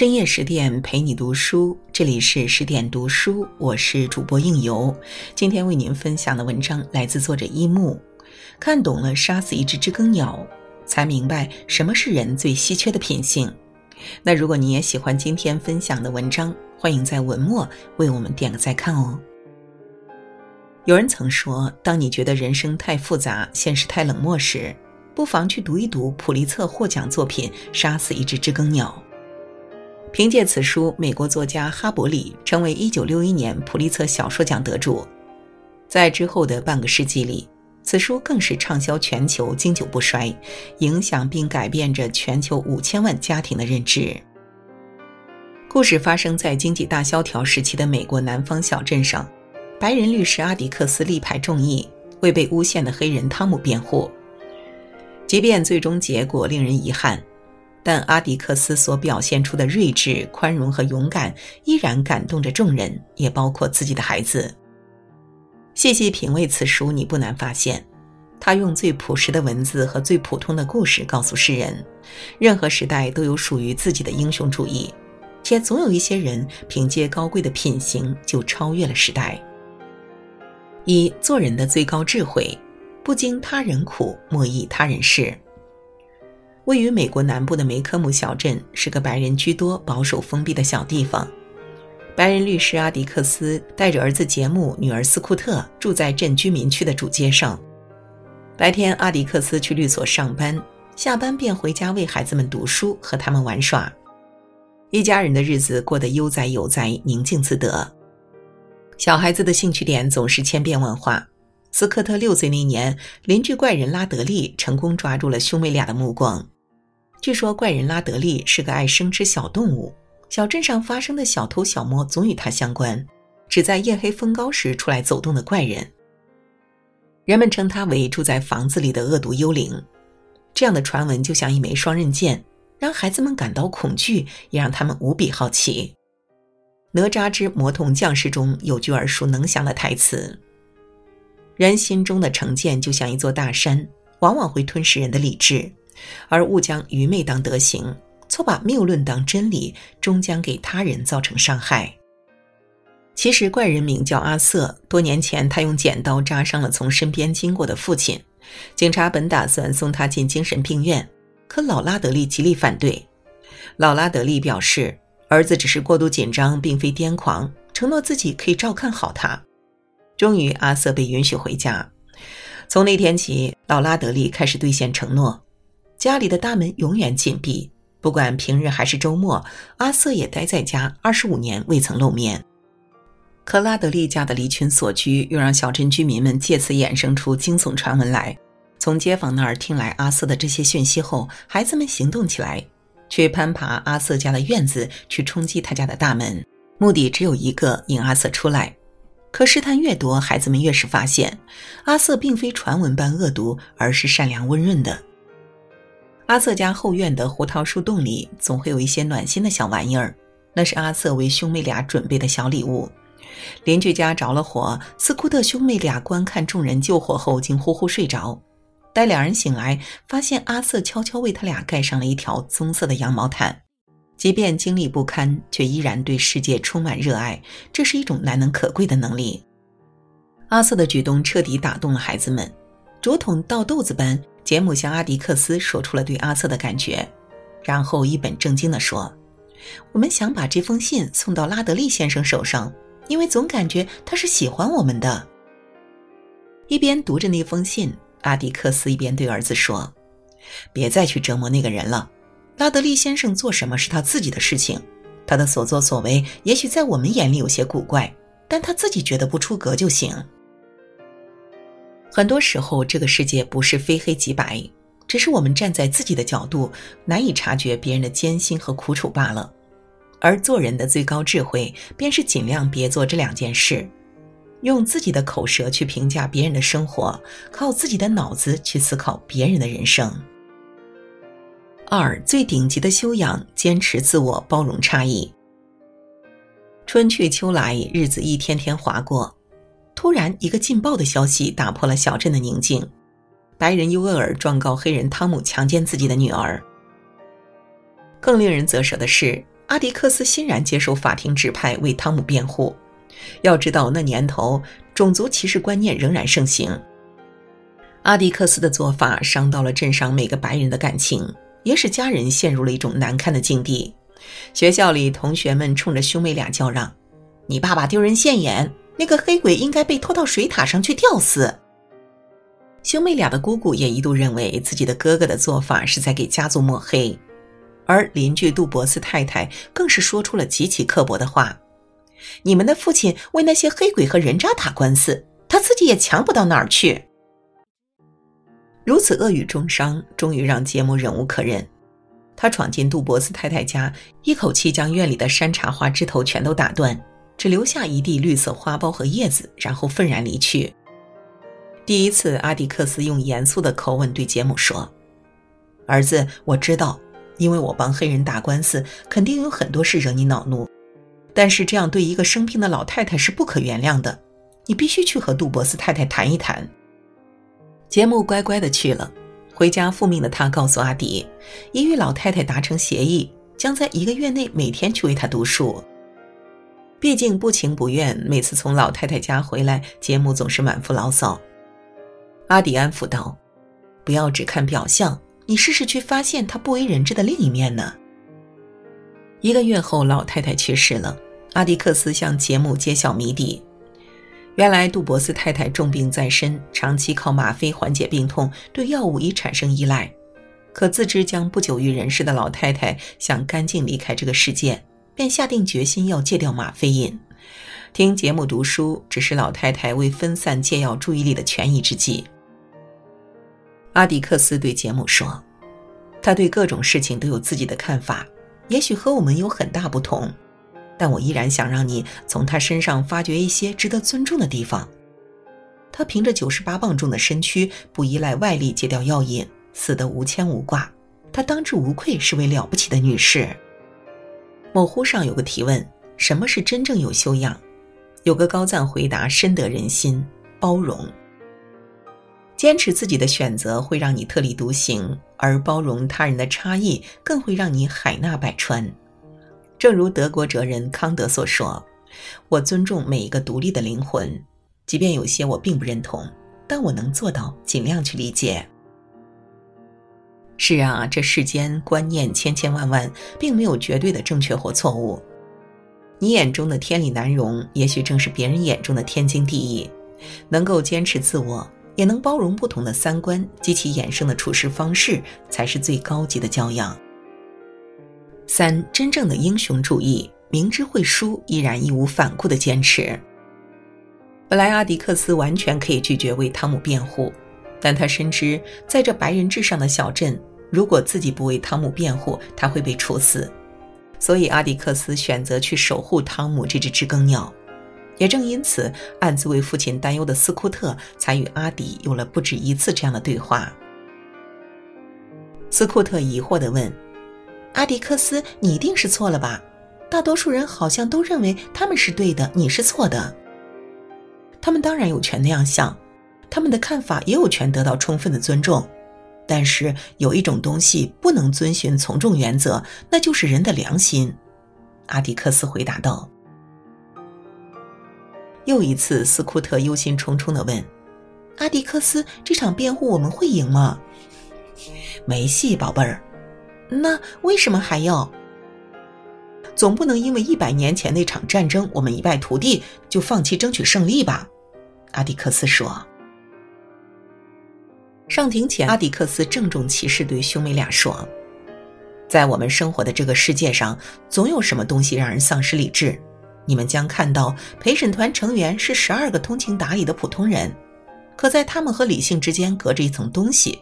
深夜十点陪你读书，这里是十点读书，我是主播应由。今天为您分享的文章来自作者一木。看懂了杀死一只知更鸟，才明白什么是人最稀缺的品性。那如果你也喜欢今天分享的文章，欢迎在文末为我们点个再看哦。有人曾说，当你觉得人生太复杂，现实太冷漠时，不妨去读一读普利策获奖作品《杀死一只知更鸟》。凭借此书，美国作家哈伯里成为1961年普利策小说奖得主。在之后的半个世纪里，此书更是畅销全球，经久不衰，影响并改变着全球五千万家庭的认知。故事发生在经济大萧条时期的美国南方小镇上，白人律师阿迪克斯力排众议，为被诬陷的黑人汤姆辩护。即便最终结果令人遗憾。但阿迪克斯所表现出的睿智、宽容和勇敢，依然感动着众人，也包括自己的孩子。细细品味此书，你不难发现，他用最朴实的文字和最普通的故事告诉世人：任何时代都有属于自己的英雄主义，且总有一些人凭借高贵的品行就超越了时代。一做人的最高智慧，不经他人苦，莫益他人事。位于美国南部的梅科姆小镇是个白人居多、保守封闭的小地方。白人律师阿迪克斯带着儿子杰姆、女儿斯库特住在镇居民区的主街上。白天，阿迪克斯去律所上班，下班便回家为孩子们读书，和他们玩耍。一家人的日子过得悠哉悠哉、宁静自得。小孩子的兴趣点总是千变万化。斯科特六岁那年，邻居怪人拉德利成功抓住了兄妹俩的目光。据说怪人拉德利是个爱生吃小动物，小镇上发生的小偷小摸总与他相关，只在夜黑风高时出来走动的怪人。人们称他为住在房子里的恶毒幽灵。这样的传闻就像一枚双刃剑，让孩子们感到恐惧，也让他们无比好奇。《哪吒之魔童降世》中有句耳熟能详的台词。人心中的成见就像一座大山，往往会吞噬人的理智，而误将愚昧当德行，错把谬论当真理，终将给他人造成伤害。其实怪人名叫阿瑟，多年前他用剪刀扎伤了从身边经过的父亲，警察本打算送他进精神病院，可老拉德利极力反对。老拉德利表示，儿子只是过度紧张，并非癫狂，承诺自己可以照看好他。终于，阿瑟被允许回家。从那天起，老拉德利开始兑现承诺：家里的大门永远紧闭，不管平日还是周末，阿瑟也待在家。二十五年未曾露面。克拉德利家的离群索居，又让小镇居民们借此衍生出惊悚传闻来。从街坊那儿听来阿瑟的这些讯息后，孩子们行动起来，去攀爬阿瑟家的院子，去冲击他家的大门，目的只有一个：引阿瑟出来。可试探越多，孩子们越是发现，阿瑟并非传闻般恶毒，而是善良温润的。阿瑟家后院的胡桃树洞里总会有一些暖心的小玩意儿，那是阿瑟为兄妹俩准备的小礼物。邻居家着了火，斯库特兄妹俩观看众人救火后，竟呼呼睡着。待两人醒来，发现阿瑟悄悄为他俩盖上了一条棕色的羊毛毯。即便经历不堪，却依然对世界充满热爱，这是一种难能可贵的能力。阿瑟的举动彻底打动了孩子们，竹筒倒豆子般，杰姆向阿迪克斯说出了对阿瑟的感觉，然后一本正经地说：“我们想把这封信送到拉德利先生手上，因为总感觉他是喜欢我们的。”一边读着那封信，阿迪克斯一边对儿子说：“别再去折磨那个人了。”拉德利先生做什么是他自己的事情，他的所作所为也许在我们眼里有些古怪，但他自己觉得不出格就行。很多时候，这个世界不是非黑即白，只是我们站在自己的角度难以察觉别人的艰辛和苦楚罢了。而做人的最高智慧，便是尽量别做这两件事，用自己的口舌去评价别人的生活，靠自己的脑子去思考别人的人生。二最顶级的修养，坚持自我，包容差异。春去秋来，日子一天天划过，突然一个劲爆的消息打破了小镇的宁静：白人尤厄尔状告黑人汤姆强奸自己的女儿。更令人啧舌的是，阿迪克斯欣然接受法庭指派为汤姆辩护。要知道，那年头种族歧视观念仍然盛行。阿迪克斯的做法伤到了镇上每个白人的感情，也使家人陷入了一种难堪的境地。学校里，同学们冲着兄妹俩叫嚷：“你爸爸丢人现眼，那个黑鬼应该被拖到水塔上去吊死。”兄妹俩的姑姑也一度认为自己的哥哥的做法是在给家族抹黑，而邻居杜博斯太太更是说出了极其刻薄的话：“你们的父亲为那些黑鬼和人渣打官司，他自己也强不到哪儿去。”如此恶语重伤，终于让杰姆忍无可忍。他闯进杜博斯太太家，一口气将院里的山茶花枝头全都打断，只留下一地绿色花苞和叶子，然后愤然离去。第一次，阿迪克斯用严肃的口吻对杰姆说：“儿子，我知道，因为我帮黑人打官司，肯定有很多事惹你恼怒。但是这样对一个生病的老太太是不可原谅的。你必须去和杜博斯太太谈一谈。”杰姆乖乖的去了。回家复命的他告诉阿迪，已与老太太达成协议，将在一个月内每天去为她读书。毕竟不情不愿，每次从老太太家回来，杰姆总是满腹牢骚。阿迪安抚道：“不要只看表象，你试试去发现他不为人知的另一面呢。”一个月后，老太太去世了，阿迪克斯向杰姆揭晓谜底。原来杜博斯太太重病在身，长期靠吗啡缓解病痛，对药物已产生依赖。可自知将不久于人世的老太太想干净离开这个世界，便下定决心要戒掉吗啡瘾。听节目读书只是老太太为分散戒药注意力的权宜之计。阿迪克斯对杰姆说：“他对各种事情都有自己的看法，也许和我们有很大不同。”但我依然想让你从他身上发掘一些值得尊重的地方。他凭着九十八磅重的身躯，不依赖外力戒掉药瘾，死得无牵无挂。他当之无愧是位了不起的女士。某乎上有个提问：什么是真正有修养？有个高赞回答深得人心：包容。坚持自己的选择会让你特立独行，而包容他人的差异更会让你海纳百川。正如德国哲人康德所说：“我尊重每一个独立的灵魂，即便有些我并不认同，但我能做到尽量去理解。”是啊，这世间观念千千万万，并没有绝对的正确或错误。你眼中的天理难容，也许正是别人眼中的天经地义。能够坚持自我，也能包容不同的三观及其衍生的处事方式，才是最高级的教养。三真正的英雄主义，明知会输依然义无反顾的坚持。本来阿迪克斯完全可以拒绝为汤姆辩护，但他深知在这白人至上的小镇，如果自己不为汤姆辩护，他会被处死。所以阿迪克斯选择去守护汤姆这只知更鸟。也正因此，暗自为父亲担忧的斯库特才与阿迪有了不止一次这样的对话。斯库特疑惑地问。阿迪克斯，你一定是错了吧？大多数人好像都认为他们是对的，你是错的。他们当然有权那样想，他们的看法也有权得到充分的尊重。但是有一种东西不能遵循从众原则，那就是人的良心。阿迪克斯回答道。又一次，斯库特忧心忡忡地问：“阿迪克斯，这场辩护我们会赢吗？”没戏，宝贝儿。那为什么还要？总不能因为一百年前那场战争我们一败涂地，就放弃争取胜利吧？阿迪克斯说。上庭前，阿迪克斯郑重其事对兄妹俩说：“在我们生活的这个世界上，总有什么东西让人丧失理智。你们将看到，陪审团成员是十二个通情达理的普通人，可在他们和理性之间隔着一层东西。”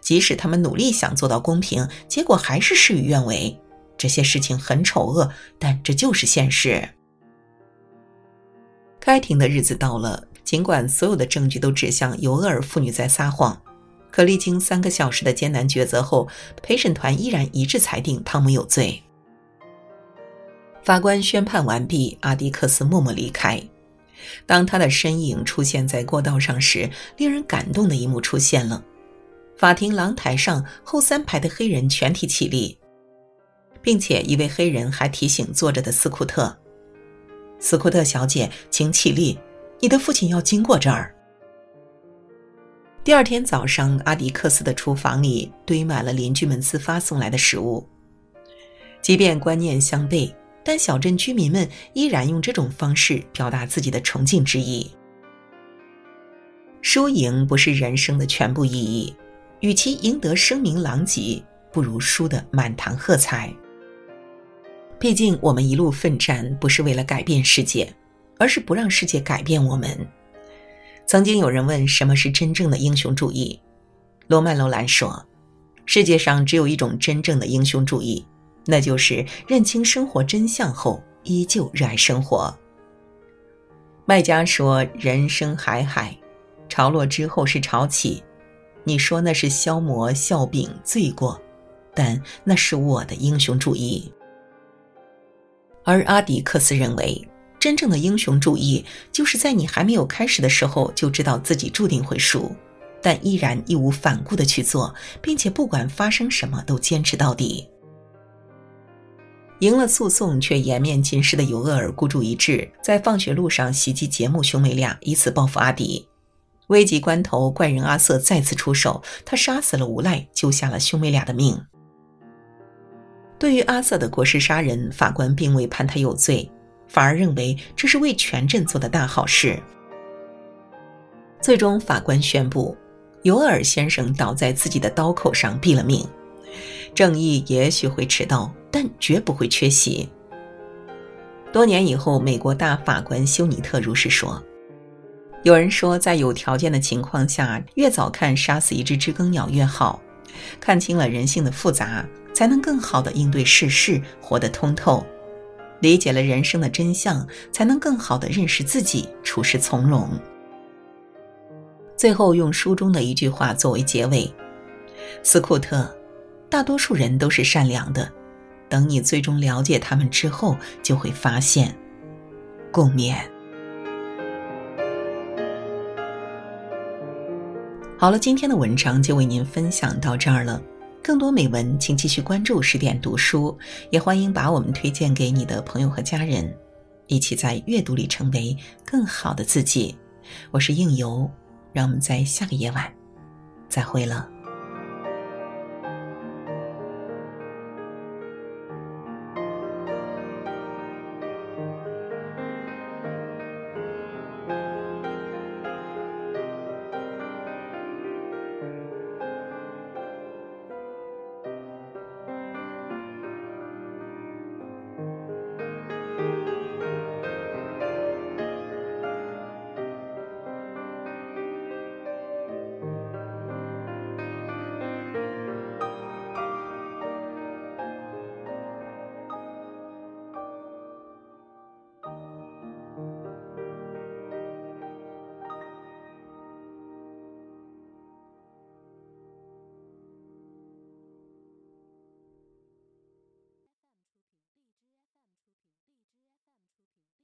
即使他们努力想做到公平，结果还是事与愿违。这些事情很丑恶，但这就是现实。开庭的日子到了，尽管所有的证据都指向尤厄尔父女在撒谎，可历经三个小时的艰难抉择后，陪审团依然一致裁定汤姆有罪。法官宣判完毕，阿迪克斯默默离开。当他的身影出现在过道上时，令人感动的一幕出现了。法庭廊台上后三排的黑人全体起立，并且一位黑人还提醒坐着的斯库特：“斯库特小姐，请起立，你的父亲要经过这儿。”第二天早上，阿迪克斯的厨房里堆满了邻居们自发送来的食物。即便观念相悖，但小镇居民们依然用这种方式表达自己的崇敬之意。输赢不是人生的全部意义，与其赢得声名狼藉，不如输得满堂喝彩。毕竟，我们一路奋战不是为了改变世界，而是不让世界改变我们。曾经有人问什么是真正的英雄主义，罗曼·罗兰说：“世界上只有一种真正的英雄主义，那就是认清生活真相后依旧热爱生活。”麦家说：“人生海海，潮落之后是潮起。”你说那是消磨、笑柄、罪过，但那是我的英雄主义。而阿迪克斯认为。真正的英雄主义，就是在你还没有开始的时候就知道自己注定会输，但依然义无反顾的去做，并且不管发生什么都坚持到底。赢了诉讼却颜面尽失的尤厄尔孤注一掷，在放学路上袭击杰姆兄妹俩，以此报复阿迪。危急关头，怪人阿瑟再次出手，他杀死了无赖，救下了兄妹俩的命。对于阿瑟的过失杀人，法官并未判他有罪。反而认为这是为全镇做的大好事。最终，法官宣布，尤尔先生倒在自己的刀口上毙了命。正义也许会迟到，但绝不会缺席。多年以后，美国大法官休尼特如是说：“有人说，在有条件的情况下，越早看杀死一只知更鸟越好。看清了人性的复杂，才能更好的应对世事，活得通透。”理解了人生的真相，才能更好的认识自己，处事从容。最后用书中的一句话作为结尾：斯库特，大多数人都是善良的，等你最终了解他们之后，就会发现。共勉。好了，今天的文章就为您分享到这儿了。更多美文，请继续关注十点读书，也欢迎把我们推荐给你的朋友和家人，一起在阅读里成为更好的自己。我是应由，让我们在下个夜晚再会了。